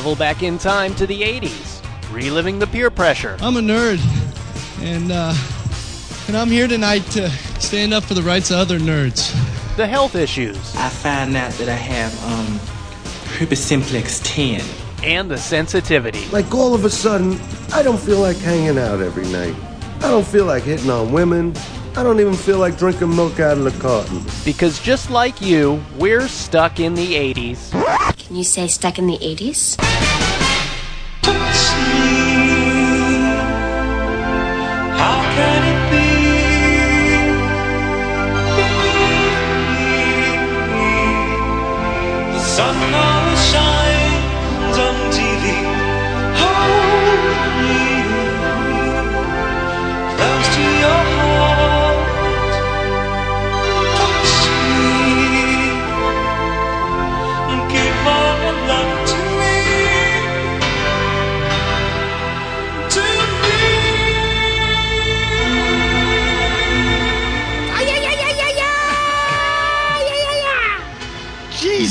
Travel back in time to the 80s, reliving the peer pressure, I'm a nerd, and uh, and I'm here tonight to stand up for the rights of other nerds. the health issues, I found out that I have um Simplex 10. and the sensitivity. Like all of a sudden, I don't feel like hanging out every night. I don't feel like hitting on women. I don't even feel like drinking milk out of the carton. Because just like you, we're stuck in the 80s. Can you say stuck in the 80s? How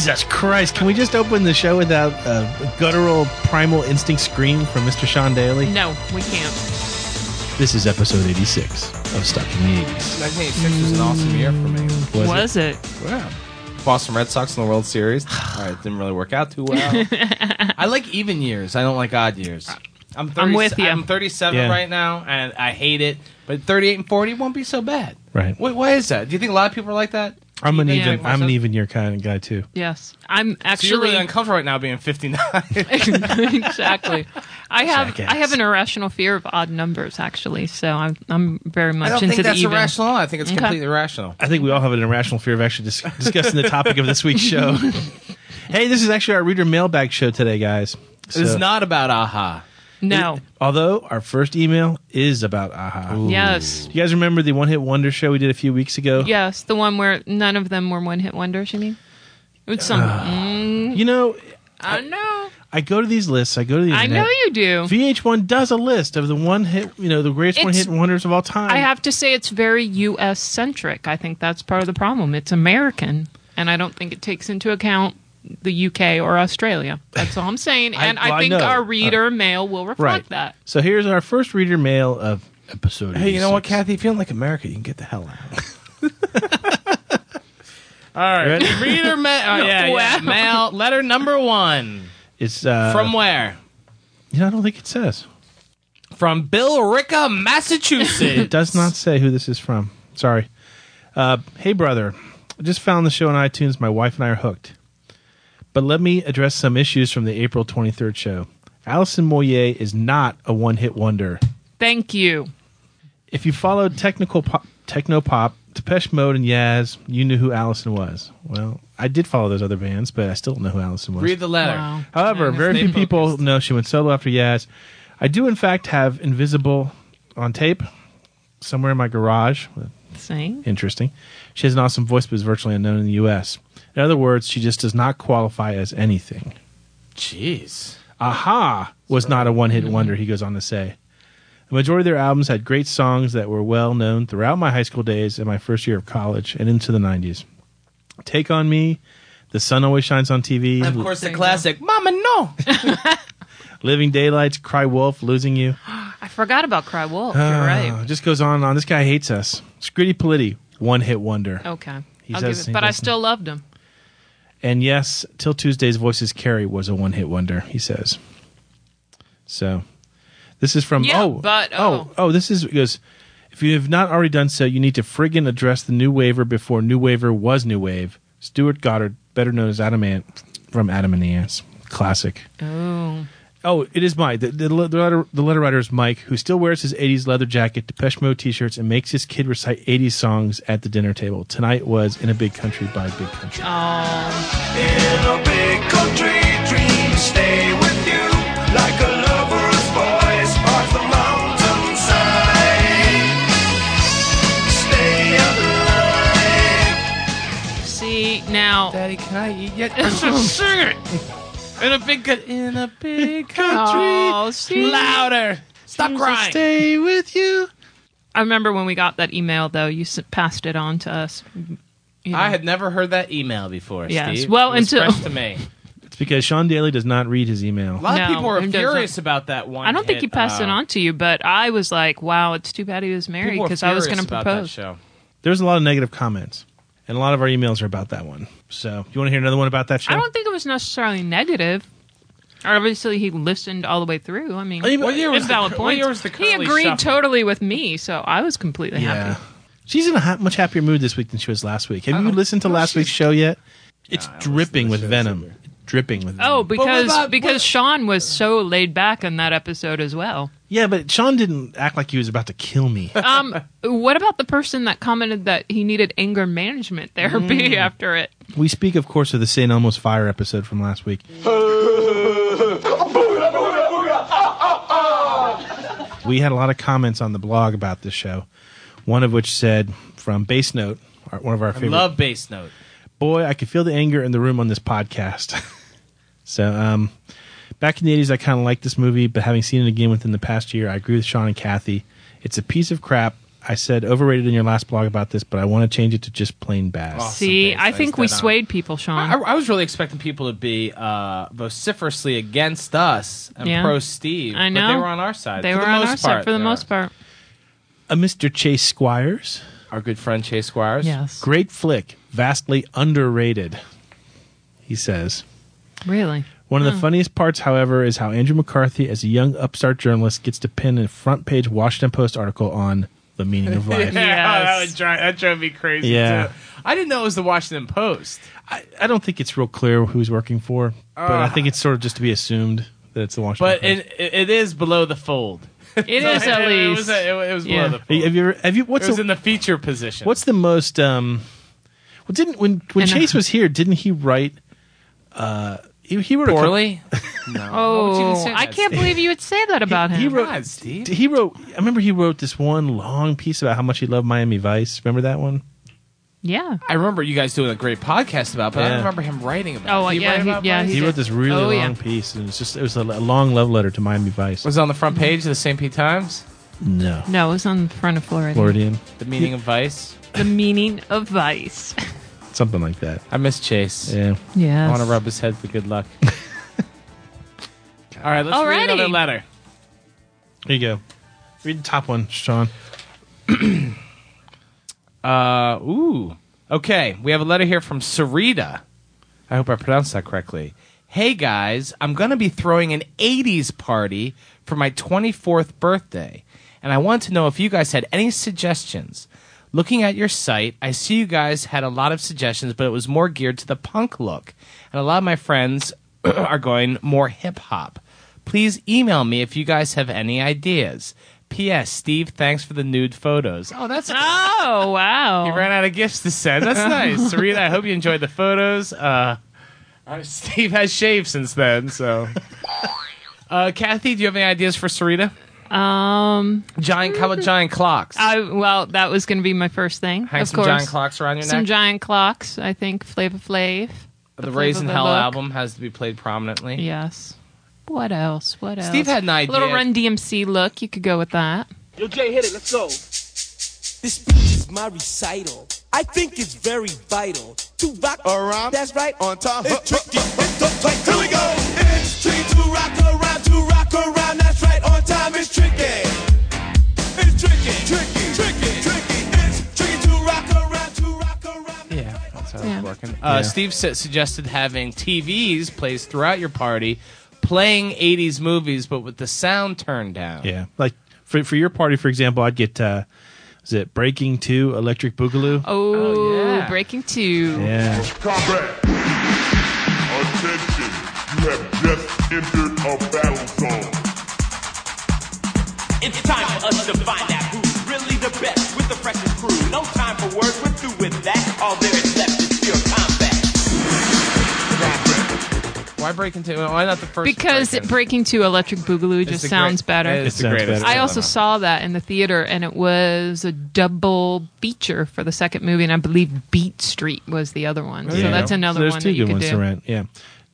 Jesus Christ! Can we just open the show without a guttural primal instinct scream from Mr. Sean Daly? No, we can't. This is episode 86 of Stuck in the 80s. 1986 was an awesome year for me. Was, Was, it? it? Yeah. Boston Red Sox in the World Series. All right, didn't really work out too well. I like even years. I don't like odd years. I'm, 30, I'm with you. I'm 37 Yeah. right now, and I hate it. But 38 and 40 won't be so bad. Right. Wait, why is that? Do you think a lot of people are like that? I'm an even. like I'm an even year kind of guy too. Yes, I'm So actually you're really uncomfortable right now being 59. exactly. I have Jackass. I have an irrational fear of odd numbers actually, so I'm I'm very much I don't into think the that's even. irrational. I think it's Okay. completely irrational. I think we all have an irrational fear of actually dis- discussing the topic of this week's show. hey, this is actually our reader mailbag show today, guys. So- It's not about aha. No, Although our first email is about Aha. yes, You guys remember the one hit wonder show we did a few weeks ago? yes, the one where none of them were one hit wonders. You mean? It's some. mm, You know, I know. I go to these lists. I go to the I know you do. VH1 does a list of the one hit, you know, the greatest It's- one hit wonders of all time. I have to say it's very U.S. centric. I think that's part of the problem. It's American, and I don't think it takes into account the U.K. or Australia. That's all I'm saying. And I, well, I think know. our reader mail will reflect right. that. So here's our first reader mail of episode. Hey, you know what, Kathy? If you don't like America, you can get the hell out. All right, reader mail. Oh, yeah, yeah. Mail letter number one. It's uh, From where? You know, I don't think it says. From Billerica, Massachusetts. It does not say who this is from. Sorry. Uh, hey, brother. I just found the show on iTunes. My wife and I are hooked. But let me address some issues from the April 23rd show. Alison Moyet is not a one hit wonder. Thank you. If you followed technical pop, techno pop, Depeche Mode, and Yaz, you knew who Alison was. Well, I did follow those other bands, but I still don't know who Alison was. Read the letter. Wow. However, Yeah, very stay few people know she went solo after Yaz. I do, in fact, have Invisible on tape somewhere in my garage. See? Interesting. She has an awesome voice, but is virtually unknown in the U.S. In other words, she just does not qualify as anything. Jeez. Aha was not a one hit wonder, he goes on to say. The majority of their albums had great songs that were well known throughout my high school days and my first year of college and into the 90s. Take on Me, The Sun Always Shines on TV, Of course, the classic. Mama, no. Living Daylights, Cry Wolf, Losing You. I forgot about Cry Wolf. You're Uh, right. Just goes on and on. This guy hates us. Scritti Politti, one hit wonder. Okay. He I'll says give he it, but I doesn't- still loved him. And yes, Till Tuesday's Voices Carry was a one hit wonder, he says. So this is from Yeah, oh but- oh oh. oh this is goes if you have not already done so, you need to friggin' address the new waiver before new waiver was new wave. Stuart Goddard, better known as Adam Ant from Adam and the Ants. Classic. Oh. Oh, it is Mike. The, the, the, letter, the letter writer is Mike, who still wears his 80s leather jacket, Depeche Mode t shirts, and makes his kid recite 80s songs at the dinner table. Tonight was In a Big Country by Big Country. Oh. In a big country, dreams stay with you like a lover's voice parts the mountainside. Stay alive. See, now. Daddy, can I eat yet? Sing it. In a big, co- in a big country. Oh, see? Louder. Stop crying. Stay with you. I remember when we got that email, though, you s- passed it on to us. You know. I had never heard that email before, Yes. Steve. Well, it was until- fresh to me. It's because Sean Daly does not read his email. A lot No, of people were it doesn't. furious about that one. I don't think hit, he passed uh, it on to you, but I was like, wow, it's too bad he was married people were because I was furious going to about that propose. show. There's a lot of negative comments, and a lot of our emails are about that one. So, you want to hear another one about that show? I don't think it was necessarily negative. Obviously, he listened all the way through. I mean, I mean, What year was it's the- valid what year was the he Curly agreed Shuffle? totally with me, so I was completely Yeah. happy. She's in a ha- much happier mood this week than she was last week. Have you listened to no, last week's show yet? It's I don't dripping with listen to the shows venom. either. Dripping with venom. Oh, because about- because what- Sean was so laid back on that episode as well. Yeah, but Sean didn't act like he was about to kill me. Um, what about the person that commented that he needed anger management therapy Mm. after it? we speak, of course, of the St. Elmo's Fire episode from last week. we had a lot of comments on the blog about this show. One of which said from Base Note, one of our I favorite. love bass note. boy, I could feel the anger in the room on this podcast. so, um, back in the 80s, I kind of liked this movie, but having seen it again within the past year, I agree with Sean and Kathy. It's a piece of crap. I said overrated in your last blog about this, but I want to change it to just plain bad. Awesome See, base, I I think we said, swayed people, Sean. I, I was really expecting people to be uh, vociferously against us and Yeah. pro Steve. I But know. they were on our side. they were the on most our part, side for the they most were. part. A Mr. Chase Squires. Our good friend Chase Squires. Yes, Great flick, vastly underrated, he says. really. One of the funniest parts, however, is how Andrew McCarthy, as a young upstart journalist, gets to pen a front page Washington Post article on the meaning of life. Yeah, that, would drive, that drove me crazy. Yeah. too. I didn't know it was the Washington Post. I, I don't think it's real clear who he's working for, but I think it's sort of just to be assumed that it's the Washington But Post. it, it is below the fold. It is at It least. was, it was below Yeah. the Have fold. you- have you ever, have you what's it was the, in the feature position. what's the most um well didn't when when And, uh, Chase was here didn't he write uh he, he wrote a couple- poorly? no. Why would you even Oh, say I that, can't Steve? believe you would say that about him. he wrote God, Steve. he wrote I remember he wrote this one long piece about how much he loved Miami Vice. Remember that one? yeah. I remember you guys doing a great podcast about, it, but I don't remember him writing about. Oh, it. Did yeah, write he- about yeah, Vice? He, He wrote this really Oh, yeah. long piece and it's just it was a, a long love letter to Miami Vice. was it on the front page of the St. Pete Times. no. No, it was on the front of Florida. Floridian. The meaning of vice. The meaning of vice. Something like that. I miss Chase. Yeah. Yeah. I want to rub his head for good luck. All right, let's read another letter. Here you go. Read the top one, Sean. Uh, ooh. Okay, we have a letter here from Sarita. I hope I pronounced that correctly. Hey guys, I'm going to be throwing an 80s party for my 24th birthday, and I want to know if you guys had any suggestions. Looking at your site, I see you guys had a lot of suggestions, but it was more geared to the punk look. And a lot of my friends are going more hip hop. Please email me if you guys have any ideas. P.S. Steve, thanks for the nude photos. Oh, that's Oh, wow. he ran out of gifts to send. That's nice. Serena, I hope you enjoyed the photos. Uh, uh, Steve has shaved since then, so. Uh, Kathy, do you have any ideas for Sarita? Um, Giant, how about giant clocks? I well, that was going to be my first thing. Hang of some course, giant clocks around your neck. some giant clocks. I think Flavor Flav. the Flavor Raising Hell Look. album has to be played prominently. Yes. What else? What else? Steve had an A idea. little Run DMC look. You could go with that. Yo, Jay, hit it. Let's go. This speech is my recital. I think it's very vital to rock around. That's right. On time. It's tricky. It's up. Here we go. It's tricky to rock that's how Yeah. it's working. Uh, Yeah. Steve su- suggested having TVs placed throughout your party, playing 80s movies, but with the sound turned down. Yeah, like for for your party, for example, I'd get uh, is it Breaking Two, Electric Boogaloo? Oh, Oh, yeah. Breaking Two. Yeah, Combat! Attention! You have just entered a battle zone. It's time for us to find out who's really the best with the freshest crew. No time for words, we're through with that. All there is left is pure combat. Why break into? Why not the first? Because Breaking? Breaking Two, Electric Boogaloo just the sounds great- better. It's It the greatest. better. I also saw that in the theater, and it was a double feature for the second movie, and I believe Beat Street was the other one. So that's another So there's one two that you good could ones do. to rent. Yeah,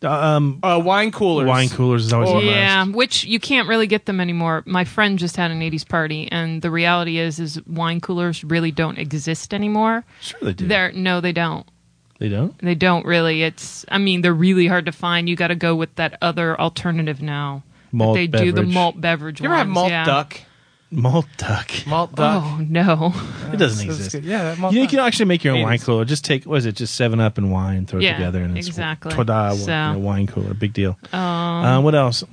um, Uh, wine coolers. wine coolers is always Oh, a must. Yeah, which you can't really get them anymore. My friend just had an '80s party, and the reality is, is wine coolers really don't exist anymore. Sure they do. They're no, they don't. They don't. They don't really. It's. I mean, they're really hard to find. You got to go with that other alternative now. That Malt they do the malt beverage. You ever have malt yeah. duck? Malt duck. Malt duck. Oh no. It doesn't That's exist. good. Yeah, that malt You, know, you duck. can actually make your own wine is. cooler. Just take, what is it, just 7 Up and wine, throw it Yeah, together, and it's exactly. Tada, So- you know, wine cooler. Big deal. uh, what else?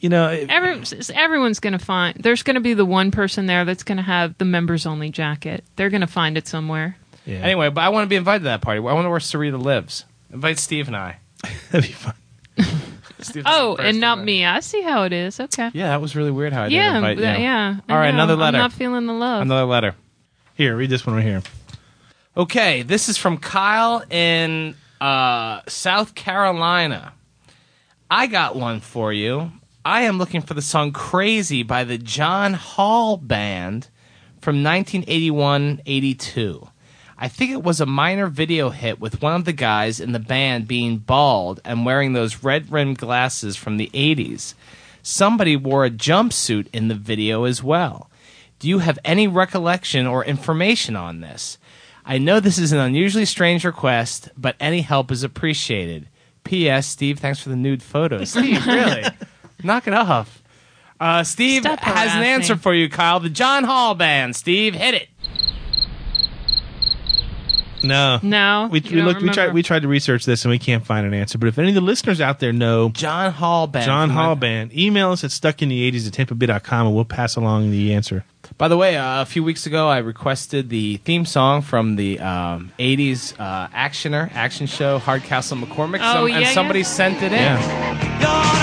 You know, it- Every, everyone's going to find. There's going to be the one person there that's going to have the members only jacket. They're going to find it somewhere. yeah. Anyway, but I want to be invited to that party. I wonder where Sarita lives. Invite Steve and I. that'd be fun. Steve's Oh, and not me. I see how it is. Okay. Yeah, that was really weird how I Yeah, didn't invite you. yeah. I All right, another letter. I'm not feeling the love. Another letter. Here, read this one right here. Okay, this is from Kyle in uh, South Carolina. I got one for you. I am looking for the song Crazy by the John Hall Band from 1981 82. I think it was a minor video hit with one of the guys in the band being bald and wearing those red rimmed glasses from the 80s. Somebody wore a jumpsuit in the video as well. Do you have any recollection or information on this? I know this is an unusually strange request, but any help is appreciated. P.S. Steve, thanks for the nude photos. Steve, really? Knock it off. Uh, Steve Stop has an answer for you, Kyle. The John Hall Band. Steve, hit it. No. No, We, we don't looked. We tried. We tried to research this, and we can't find an answer. But if any of the listeners out there know John Hall Band. John from Hall my- Band, email us at stuckinthe80s at tampabay.com, and we'll pass along the answer. By the way, uh, a few weeks ago, I requested the theme song from the um, 80s uh, actioner, action show, Hardcastle McCormick. Oh, Some- yeah, and yeah. somebody sent it in. Yeah.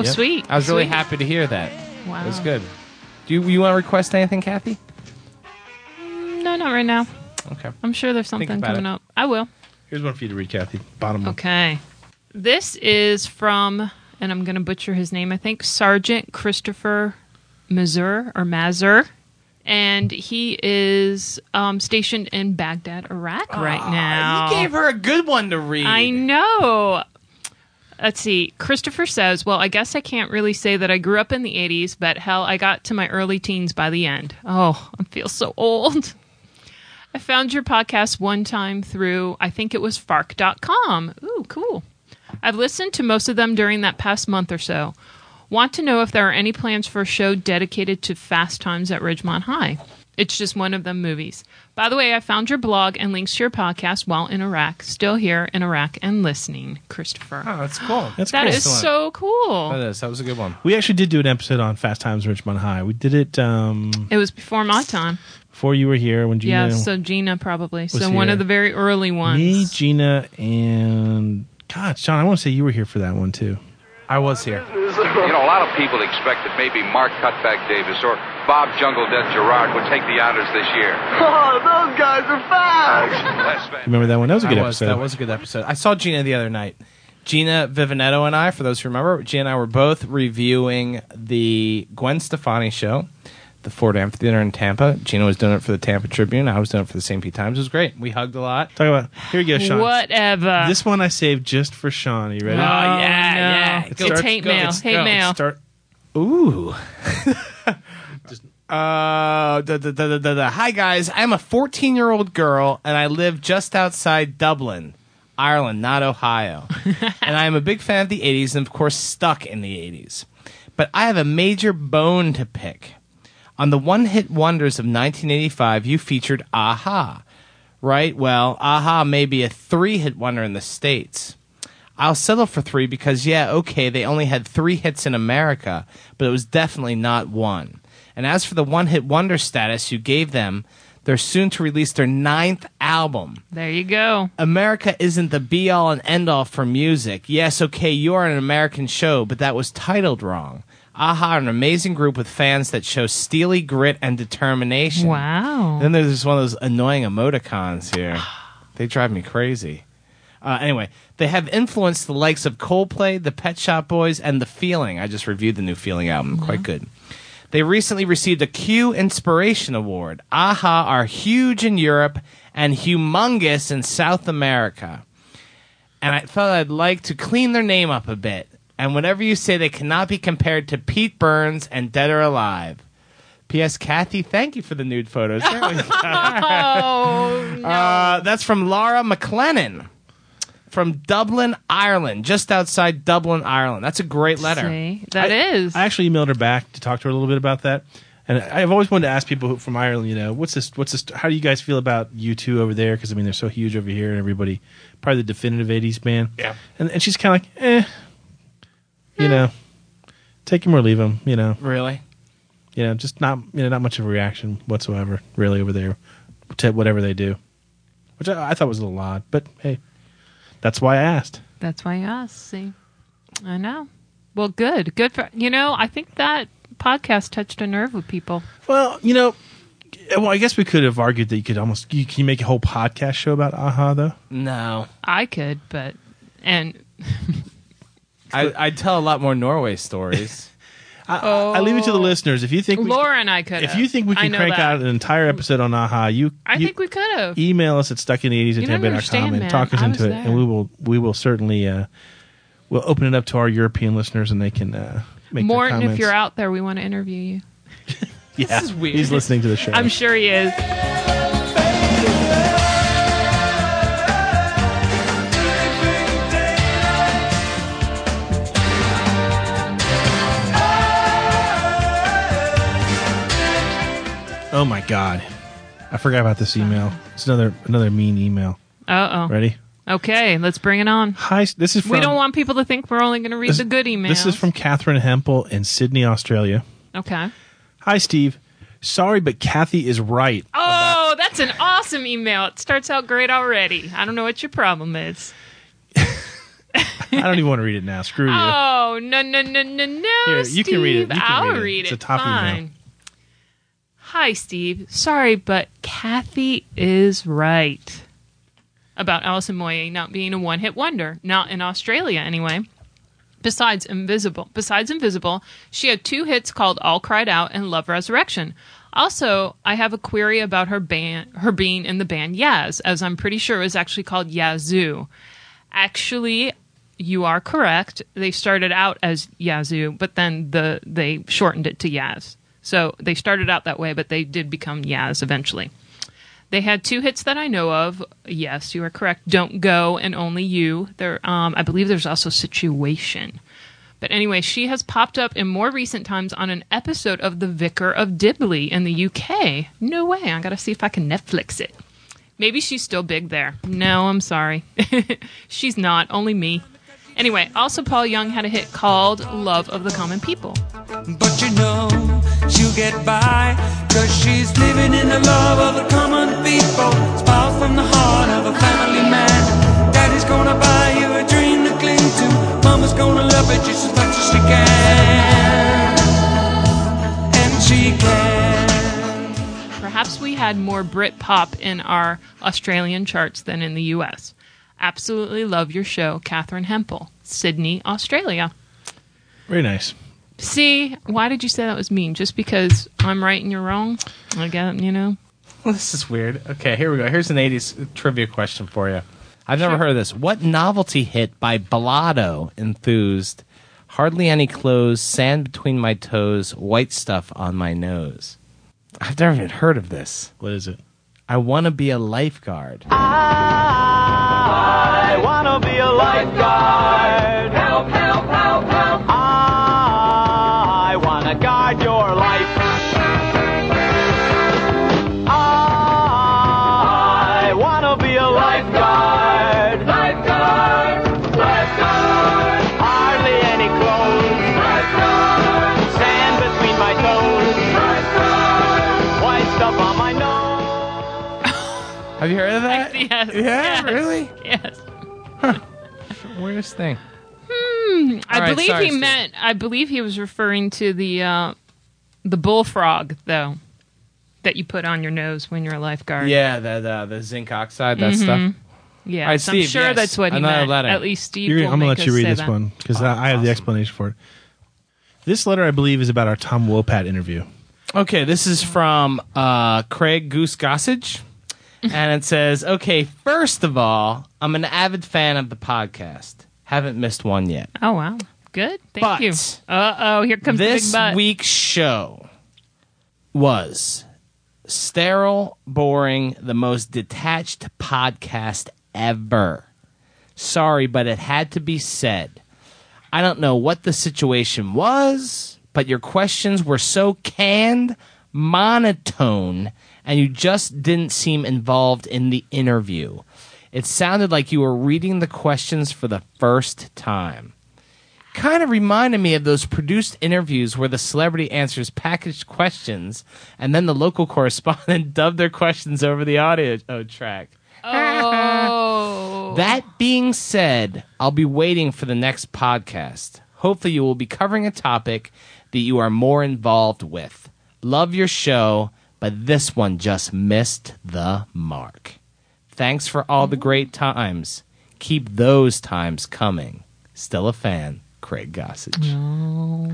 Oh, Yep. sweet. I was really Sweet. happy to hear that. Wow. It was good. Do you, you want to request anything, Kathy? No, not right now. Okay. I'm sure there's something about coming it. up. I will. Here's one for you to read, Kathy. Bottom one. Okay. This is from, and I'm going to butcher his name, I think, Sergeant Christopher Mazur or Mazur. And he is um, stationed in Baghdad, Iraq right now. You gave her a good one to read. I know. Let's see. Christopher says, Well, I guess I can't really say that I grew up in the 80s, but hell, I got to my early teens by the end. Oh, I feel so old. I found your podcast one time through, I think it was fark.com. Ooh, cool. I've listened to most of them during that past month or so. Want to know if there are any plans for a show dedicated to Fast Times at Ridgemont High. It's just one of them movies. By the way, I found your blog and links to your podcast while in Iraq. Still here in Iraq and listening, Christopher. Oh, that's cool. That's That cool. is so cool. That is. That was a good one. We actually did do an episode on Fast Times at Ridgemont High. We did it um, It was before my time. before you were here when Gina, yeah, so Gina probably. So was one of the very early ones. me, Gina, and God, Sean. I want to say you were here for that one too. I was here. You know, a lot of people expect that maybe Mark Cutback Davis or Bob Jungle Dead Gerard would take the honors this year. Oh, those guys are fast. Less fan- Remember that one? That was a good That was, episode. that was a good episode. I saw Gina the other night. Gina Vivinetto and I, for those who remember, Gina and I were both reviewing the Gwen Stefani show, the Ford Amphitheater in Tampa. Gina was doing it for the Tampa Tribune. I was doing it for the St. Pete Times. It was great. We hugged a lot. Talk about here you go, Sean. Whatever. This one I saved just for Sean. Are you ready? Oh, yeah, no. yeah. It's, starts- hate go- mail. it's- hate go. mail. Start. Ooh. uh, da, da, da, da, da, da. Hi, guys. I'm a 14 year old girl, and I live just outside Dublin, Ireland, not Ohio. and I am a big fan of the 80s and, of course, stuck in the 80s. But I have a major bone to pick. On the one hit wonders of 1985, you featured Aha. Right? Well, Aha may be a three hit wonder in the States. I'll settle for three because, yeah, okay, they only had three hits in America, but it was definitely not one. And as for the one hit wonder status you gave them, they're soon to release their ninth album. There you go. America isn't the be all and end all for music. Yes, okay, you are an American show, but that was titled wrong. Aha, are an amazing group with fans that show steely grit and determination. Wow. Then there's just one of those annoying emoticons here. they drive me crazy. Uh, anyway, they have influenced the likes of Coldplay, the Pet Shop Boys, and The Feeling. I just reviewed the new Feeling album. Quite good. They recently received a Q Inspiration Award. AHA are huge in Europe and humongous in South America. And I thought I'd like to clean their name up a bit. And whenever you say they cannot be compared to Pete Burns and Dead or Alive. P.S. Kathy, thank you for the nude photos. There we go. Oh, no. Uh, that's from Laura McLennan from Dublin, Ireland, just outside Dublin, Ireland. That's a great letter. See, that I, is. I actually emailed her back to talk to her a little bit about that. And I've always wanted to ask people who, from Ireland, you know, what's this? What's this? How do you guys feel about U2 over there? Because I mean, they're so huge over here, and everybody probably the definitive '80s band. Yeah. And and she's kind of like, eh, you know, take him or leave him. You know, Really? you know, just not you know not much of a reaction whatsoever really over there to whatever they do, which I, I thought was a little odd. But hey, that's why I asked. That's why you asked. See, I know. Well, good, good for you know. I think that podcast touched a nerve with people. Well, you know, eh, well, I guess we could have argued that you could almost you can you make a whole podcast show about Aha though. No. I could, but and I, I'd tell a lot more Norway stories. I, I leave it to the listeners. If you think we, Laura and I could. if you think we can crank that. out an entire episode on Aha, you I you think we could have. email us at stuckin80s at You don't tampa.com and talk us into was it, and we will we will certainly uh, we'll open it up to our European listeners, and they can uh, make their Morten, if you're out there, we want to interview you. yeah, is weird. he's listening to the show. I'm sure he is. Oh my god, I forgot about this email. It's another another mean email. Uh oh. Ready? Okay, let's bring it on. Hi, this is from. we don't want people to think we're only going to read this, the good emails. This is from Catherine Hempel in Sydney, Australia. Okay. Hi, Steve. Sorry, but Kathy is right. Oh, that's an awesome email. It starts out great already. I don't know what your problem is. I don't even want to read it now. Screw you. Oh no no no no no! Here, you can read it. Steve. You can I'll read it. read It's a top email. Hi, Steve. Sorry, but Kathy is right about Alison Moyet not being a one-hit wonder. Not in Australia, anyway. Besides Invisible, besides Invisible, she had two hits called All Cried Out and Love Resurrection. Also, I have a query about her band, her being in the band Yaz, as I'm pretty sure it was actually called Yazoo. Actually, you are correct. They started out as Yazoo, but then the they shortened it to Yaz. So they started out that way, but they did become Yaz eventually. They had two hits that I know of. Yes, you are correct. Don't go and only you. There, um, I believe there's also Situation. But anyway, she has popped up in more recent times on an episode of The Vicar of Dibley in the UK. No way. I gotta see if I can Netflix it. Maybe she's still big there. No, I'm sorry. she's not. Only me. Anyway, also Paul Young had a hit called Love of the Common People. But you know she'll get by Cause she's living in the love of the common people. Spoiled from the heart of a family man. Daddy's gonna buy you a dream to cling to. Mama's gonna love it just as much as she can. And she can. Perhaps we had more Brit pop in our Australian charts than in the US. Absolutely love your show, Catherine Hempel, Sydney, Australia. Very nice. See, why did you say that was mean? Just because I'm right and you're wrong? I get, you know. this is weird. Okay, here we go. Here's an 80s trivia question for you. I've never heard of this. What novelty hit by Blotto enthused Hardly Any Clothes, Sand Between My Toes, White Stuff on My Nose? I've never even heard of this. What is it? I Want to Be a Lifeguard. I wanna be a lifeguard. Help, help, help, help. I wanna guard your life. I wanna be a lifeguard. Lifeguard, lifeguard. Hardly any clothes. Lifeguard. Sand between my toes. Lifeguard. White stuff on my nose. Have you heard of that? Yes. Yeah, yes, really? Yes. Weirdest thing. Hmm. I All right, believe sorry, he Steve. meant. I believe he was referring to the uh, the bullfrog, though, that you put on your nose when you're a lifeguard. Yeah, the, the, the zinc oxide, that stuff. Yeah, All right, so I'm Steve, sure yes. that's what he Another meant. letter. At least Steve You're- will I'm gonna make let you us read say this that. one because I, I have the explanation for it. This letter, I believe, is about our Tom Wopat interview. Okay, this is from uh, Craig Goose Gossage. and it says, okay, first of all, I'm an avid fan of the podcast. Haven't missed one yet. Oh wow, good. Thank But you. Uh oh, here comes the this week's show was sterile, boring, the most detached podcast ever. Sorry, but it had to be said. I don't know what the situation was, but your questions were so canned, monotone, and you just didn't seem involved in the interview. It sounded like you were reading the questions for the first time kind of reminded me of those produced interviews where the celebrity answers packaged questions and then the local correspondent dubbed their questions over the audio oh, track. Oh. That being said, I'll be waiting for the next podcast. Hopefully, you will be covering a topic that you are more involved with. Love your show, but this one just missed the mark. Thanks for all the great times. Keep those times coming. Still a fan, Craig Gossage.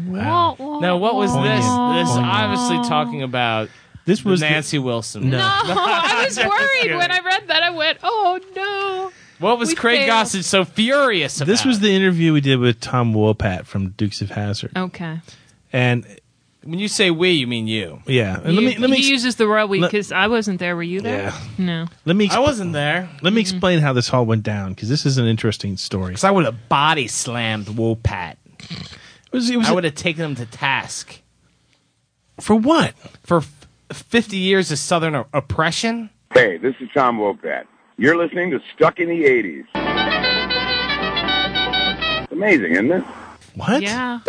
Wow. Now, what was this? This Poignant. obviously talking about This was the- Nancy Wilson. No. No, I was worried when I read that. I went, "Oh no!" What was We Craig failed. Gossage so furious about? This was the interview we did with Tom Wopat from Dukes of Hazzard, Okay. and when you say we, you mean you. yeah, and You- let me let me he ex- uses the royal we let- because I wasn't there. Were you there? Yeah. No. let me I wasn't there let me explain how this all went down because this is an interesting story. because I would have body slammed Wopat. It was, it was I would have taken him to task for what? for f- fifty years of Southern o- oppression. Hey, this is Tom Wopat. You're listening to Stuck in the 80s. Amazing, isn't it? What? Yeah.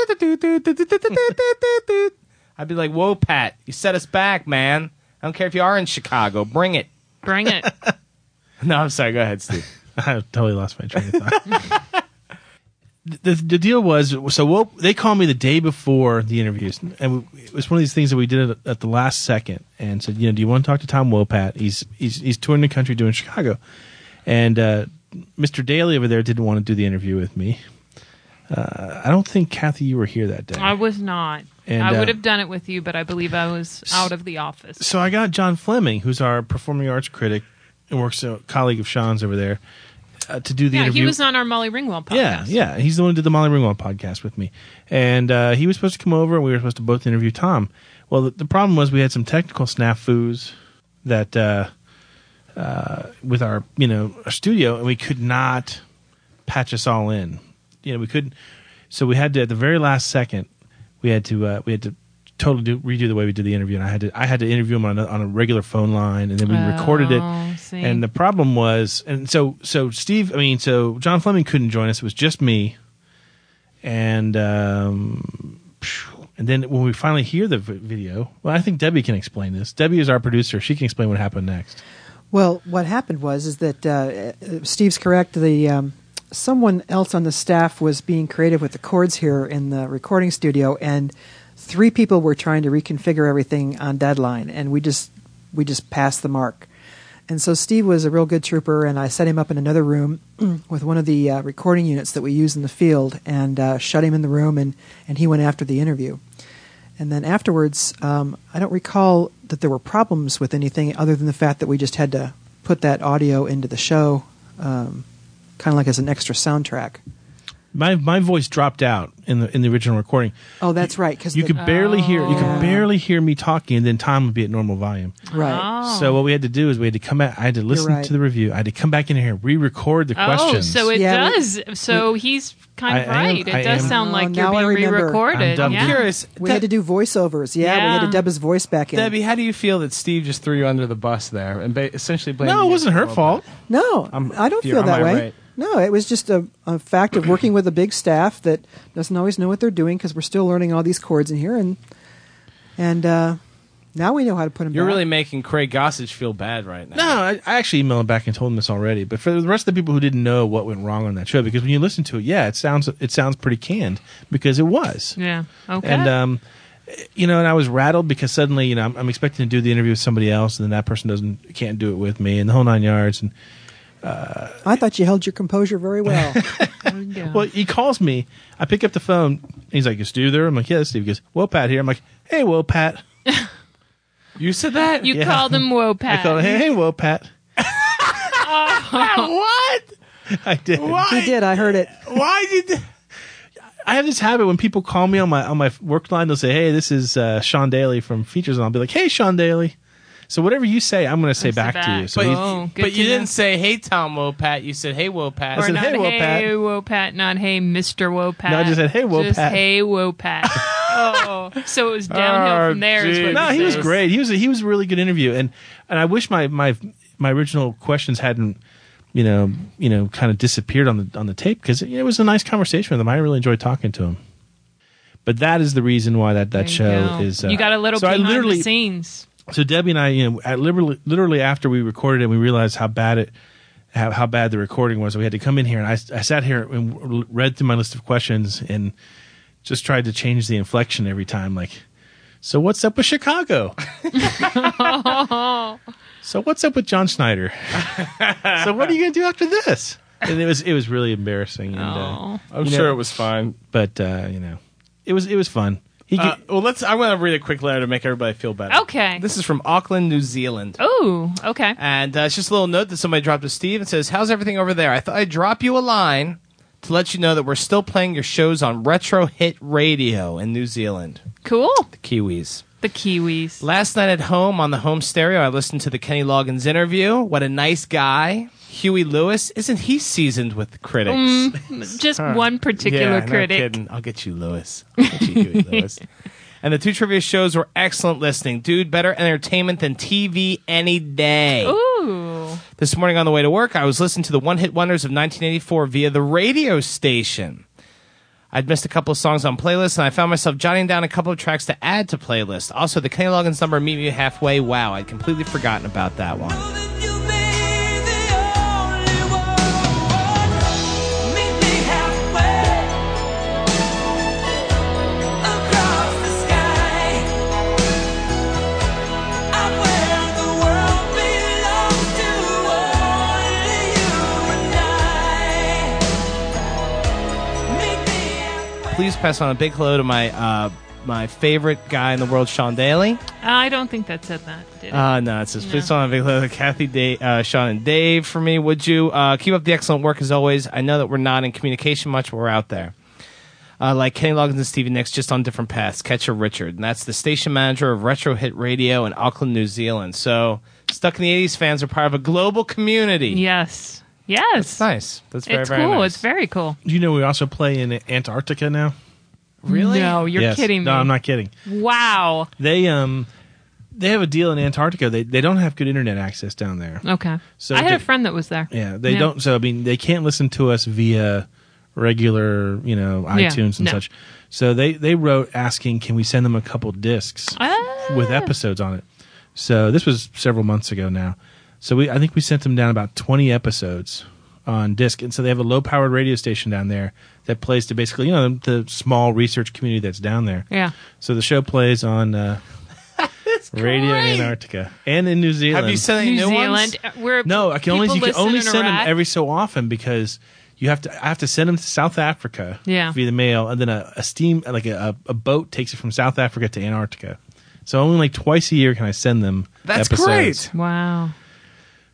I'd be like, "Whoa, Pat, you set us back, man. I don't care if you are in Chicago. Bring it." Bring it. No, I'm sorry. Go ahead, Steve. I totally lost my train of thought. the, the deal was so Wo- they called me the day before the interviews, and we, it was one of these things that we did at, at the last second, and said, you know, do you want to talk to Tom Wopat? He's he's he's touring the country doing Chicago, and uh, Mr. Daly over there didn't want to do the interview with me. Uh, I don't think Kathy, you were here that day. I was not. And, I would uh, have done it with you, but I believe I was out of the office. so I got John Fleming, who's our performing arts critic and works a colleague of Sean's over there, uh, to do the yeah, interview. he was on our Molly Ringwald podcast. Yeah, yeah. He's the one who did the Molly Ringwald podcast with me. And uh, he was supposed to come over and we were supposed to both interview Tom. Well, the, the problem was we had some technical snafus that uh, uh, with our, you know, our studio and we could not patch us all in. You know, we couldn't. So we had to, at the very last second, we had to, uh, we had to totally do, redo the way we did the interview. And I had to, I had to interview him on a, on a regular phone line and then we recorded it. Oh, see. And the problem was, and so so Steve, I mean, so John Fleming couldn't join us. It was just me, and um, and then when we finally hear the v- video, well, I think Debbie can explain this. Debbie is our producer; she can explain what happened next. Well, what happened was is that uh, uh, Steve's correct. The um, someone else on the staff was being creative with the cords here in the recording studio, and three people were trying to reconfigure everything on deadline, and we just we just passed the mark. And so Steve was a real good trooper, and I set him up in another room with one of the uh, recording units that we use in the field, and uh, shut him in the room, and and he went after the interview. And then afterwards, um, I don't recall that there were problems with anything other than the fact that we just had to put that audio into the show, um, kind of like as an extra soundtrack. My my voice dropped out in the in the original recording. Oh, that's right. Because You could barely hear you could oh. barely hear me talking, and then Tom would be at normal volume. right. Oh. So what we had to do is we had to come back. I had to listen right. to the review. I had to come back in here, and re-record the Oh, questions. so it Yeah, we- does. so he's kind of I am- right. It does am- sound Oh, like now you're I being remember. re-recorded. I'm yeah. I'm curious, We had to do voiceovers. Yeah, we had to dub his voice back in. Debbie. How do you feel that Steve just threw you under the bus there and ba- essentially blamed? no, it wasn't her fault. No, I'm- I don't feel that way. right? No, it was just a, a fact of working with a big staff that doesn't always know what they're doing because we're still learning all these cords in here, and and uh, now we know how to put them. You're back. really making Craig Gossage feel bad right now. No, I, I actually emailed him back and told him this already. But for the rest of the people who didn't know what went wrong on that show, because when you listen to it, yeah, it sounds it sounds pretty canned because it was. Yeah. Okay. And um, you know, and I was rattled because suddenly, you know, I'm, I'm expecting to do the interview with somebody else, and then that person doesn't can't do it with me, and the whole nine yards. And I thought you held your composure very well. Well, he calls me. I pick up the phone. He's like, "Is Steve there?" I'm like, "Yeah, it's Steve." He goes, "Whoa, Pat here." I'm like, "Hey, whoa, Pat." You said that? You Yeah. called him Wopat. I called him, "Hey, hey, whoa, Pat." what? I did. Why? he did. I heard it. Why did? I have this habit when people call me on my on my work line, they'll say, "Hey, this is uh, Sean Daly from Features," and I'll be like, "Hey, Sean Daly." So whatever you say, I'm going to say back, to you. So but, Oh, but you know. didn't say, "Hey, Tom Wopat." You said, "Hey, Wopat." Or said, not, "Hey, hey, Wopat." Wopat, not hey, Mr. Wopat. No, I just said, "Hey, Wopat." Just Wopat." hey, Wopat. oh, so it was downhill Oh, from there. is what no, it he was great. He was a, he was a really good interview, and and I wish my my my original questions hadn't you know you know kind of disappeared on the on the tape because it, was a nice conversation with him. I really enjoyed talking to him. But that is the reason why that that There show go. is. Uh, you got a little so I behind literally the scenes. So Debbie and I, you know, at literally, literally after we recorded it, we realized how bad it, how, how bad the recording was. We had to come in here, and I, I sat here and read through my list of questions and just tried to change the inflection every time. Like, so what's up with Chicago? so what's up with John Schneider? so what are you going to do after this? And it was it was really embarrassing. And, uh, I'm sure know, it was fine. but uh, you know, it was it was fun. He Uh, well, let's. I'm going to read a quick letter to make everybody feel better. Okay. This is from Auckland, New Zealand. Oh, okay. And uh, it's just a little note that somebody dropped to Steve and says, How's everything over there? I thought I'd drop you a line to let you know that we're still playing your shows on Retro Hit Radio in New Zealand, Cool. the Kiwis. The Kiwis. Last night at home on the home stereo, I listened to the Kenny Loggins interview. What a nice guy. Huey Lewis, isn't he seasoned with critics? Mm, just one particular yeah, no critic. kidding. I'll get you, Lewis. I'll get you, Huey Lewis. And the two trivia shows were excellent listening. Dude, better entertainment than TV any day. Ooh. This morning on the way to work, I was listening to the one hit wonders of 1984 via the radio station. I'd missed a couple of songs on playlists, and I found myself jotting down a couple of tracks to add to playlists. Also, the Kenny Loggins number "Meet Me Halfway." Wow, I'd completely forgotten about that one. Please pass on a big hello to my uh, my favorite guy in the world, Sean Daly. I don't think that said that, did it? Uh, no, it says, please pass on a big hello to Kathy, Dave, uh, Sean, and Dave for me, would you? Uh, keep up the excellent work as always. I know that we're not in communication much, but we're out there. Uh, like Kenny Loggins and Stevie Nicks, just on different paths. Catcher Richard, and that's the station manager of Retro Hit Radio in Auckland, New Zealand. So, Stuck in the 80s fans are part of a global community. yes. Yes. That's nice. That's very, it's very cool. nice. It's very cool. Do you know we also play in Antarctica now? Really? No, you're Yes. kidding me. No, I'm not kidding. Wow. They um they have a deal in Antarctica. They they don't have good internet access down there. Okay. So I had they- a friend that was there. Yeah, they don't. So I mean, they can't listen to us via regular, you know, Yeah, iTunes and no. such. So they they wrote asking, can we send them a couple discs Ah. with episodes on it? So this was several months ago now. So we I think we sent them down about twenty episodes on disc, and so they have a low powered radio station down there that plays to basically you know the, the small research community that's down there. Yeah. So the show plays on uh, radio in Antarctica and in New Zealand. Have you sent any New new Zealand. ones? Where No, I can only you can only send them every so often because you have to I have to send them to South Africa Yeah. via the mail, and then a, a steam like a, a boat takes it from South Africa to Antarctica. So only like twice a year can I send them. That's episodes. great. Wow.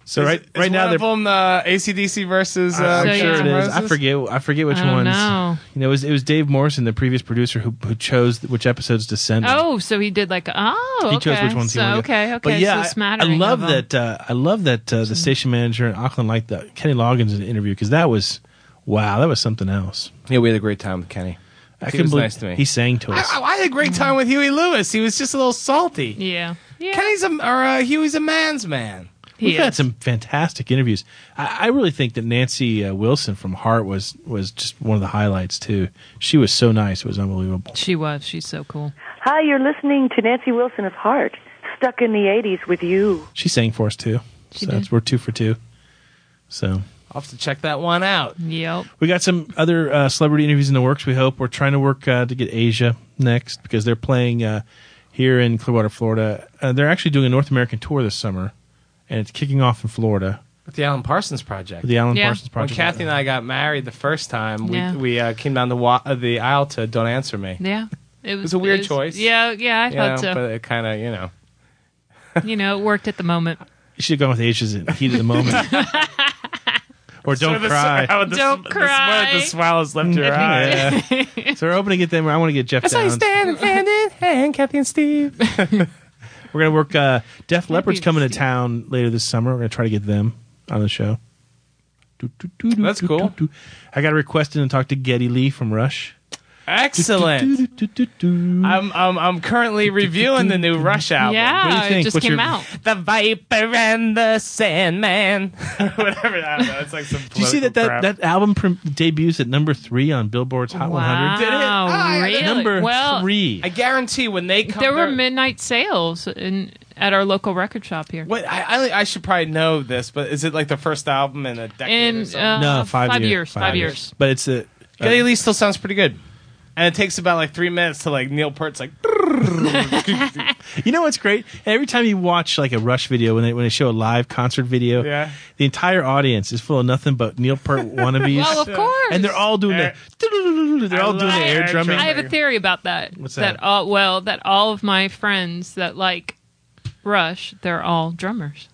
So Is- right is right now one they're of them uh, ACDC versus. Uh, I'm So, sure yeah. it is. I Roses? forget. I forget which I don't ones. know. You know, it was, it was Dave Morrison, the previous producer, who who chose which episodes to send. Oh, so he did like oh, he okay. chose which ones so, he wanted. Okay, okay. But yeah, so I- I, smattering love of 'em. that. Uh, I love that uh, the station manager in Auckland liked the Kenny Loggins interview because that was wow, that was something else. Yeah, we had a great time with Kenny. I He couldn't was believe nice to me. he sang to us. I- I had a great time with Huey Lewis. He was just a little salty. Yeah. Yeah. Kenny's a or uh, Huey's a man's man. He We've had some fantastic interviews. I, I really think that Nancy uh, Wilson from Heart was was just one of the highlights too. She was so nice; it was unbelievable. She was. She's so cool. Hi, you're listening to Nancy Wilson of Heart, stuck in the 80s with you. She sang for us too. She so did. we're two for two. So I'll have to check that one out. Yep. we got some other uh, celebrity interviews in the works. We hope we're trying to work uh, to get Asia next because they're playing uh, here in Clearwater, Florida. Uh, they're actually doing a North American tour this summer, and it's kicking off in Florida. With the Alan Parsons Project. The Alan Yeah. Parsons Project. When Kathy and I got married the first time, we, Yeah. we uh, came down the, wa- uh, the aisle to Don't Answer Me. Yeah. It was, was a weird was- choice. Yeah, yeah, I You thought know, so. But it kind of, you know. you know, it worked at the moment. You should have gone with H's in heat of the moment. or don't the- cry. how the- Don't the, cry. The, swell has left your eye. Yeah. so we're hoping to get them. I want to get Geoff That's how you Downes. stand hand in hand, Kathy and Steve. We're gonna work. Uh, Def Leppard's coming to town later this summer. We're gonna try to get them on the show. That's cool. I got a request in to talk to Geddy Lee from Rush. Excellent. I'm, I'm I'm currently reviewing the new Rush album. Yeah, What do you think? it just What's came your- out. The Viper and the Sandman. Whatever. I don't know. It's like some. Did you see that that, that album prim- debuts at number three on Billboard's Hot 100? Did it? Wow, Ah, really? Number well, three. I guarantee when they come, there were they're- midnight sales in at our local record shop here. Wait, I, I I should probably know this, but is it like the first album in a decade? In, or something? uh, no, five, five years. years, five years. But it's a. Geddy Lee still sounds pretty good, and it takes about like three minutes to like Neil Peart's like. You know what's great? Every time you watch like a Rush video when they when they show a live concert video, Yeah. the entire audience is full of nothing but Neil Peart wannabes. Well, of course. and they're all doing the they're all doing the love air air drumming. I have a theory about that. What's that? all, well, that all of my friends that like Rush, they're all drummers.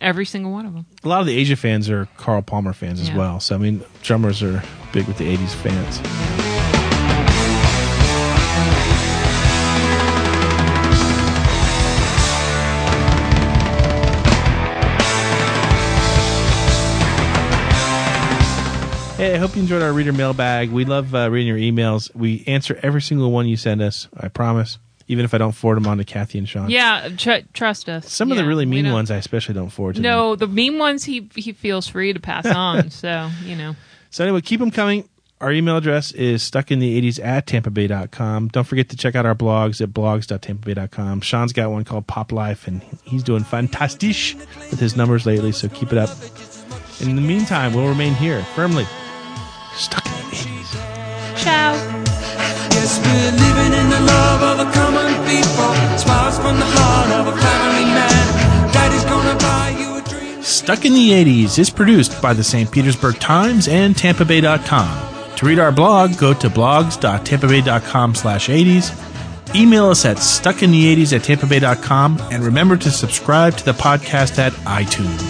Every single one of them. A lot of the Asia fans are Carl Palmer fans as Yeah. well. So I mean, drummers are big with the '80s fans. Hey, I hope you enjoyed our reader mailbag. We love uh, reading your emails. We answer every single one you send us. I promise. Even if I don't forward them on to Kathy and Sean. Yeah, tr- trust us. Some of the Yeah, really we mean don't- ones I especially don't forward to them. No, the mean ones he he feels free to pass on. so you know. So anyway, keep them coming. Our email address is stuck in the 80s at tampabay.com. Don't forget to check out our blogs at blogs.tampabay.com. Sean's got one called Pop Life, and he's doing fantastisch with his numbers lately, so keep it up. In the meantime, we'll remain here firmly stuck in the 80s. Ciao. Yes, we're living in the love of the common people. Smiles from the heart of a family man. Daddy's gonna buy you a dream. Stuck in the 80s is produced by the St. Petersburg Times and TampaBay.com. To read our blog, go to blogs.tampabay.com slash 80s. Email us at stuckinthe80s at tampabay.com and remember to subscribe to the podcast at iTunes.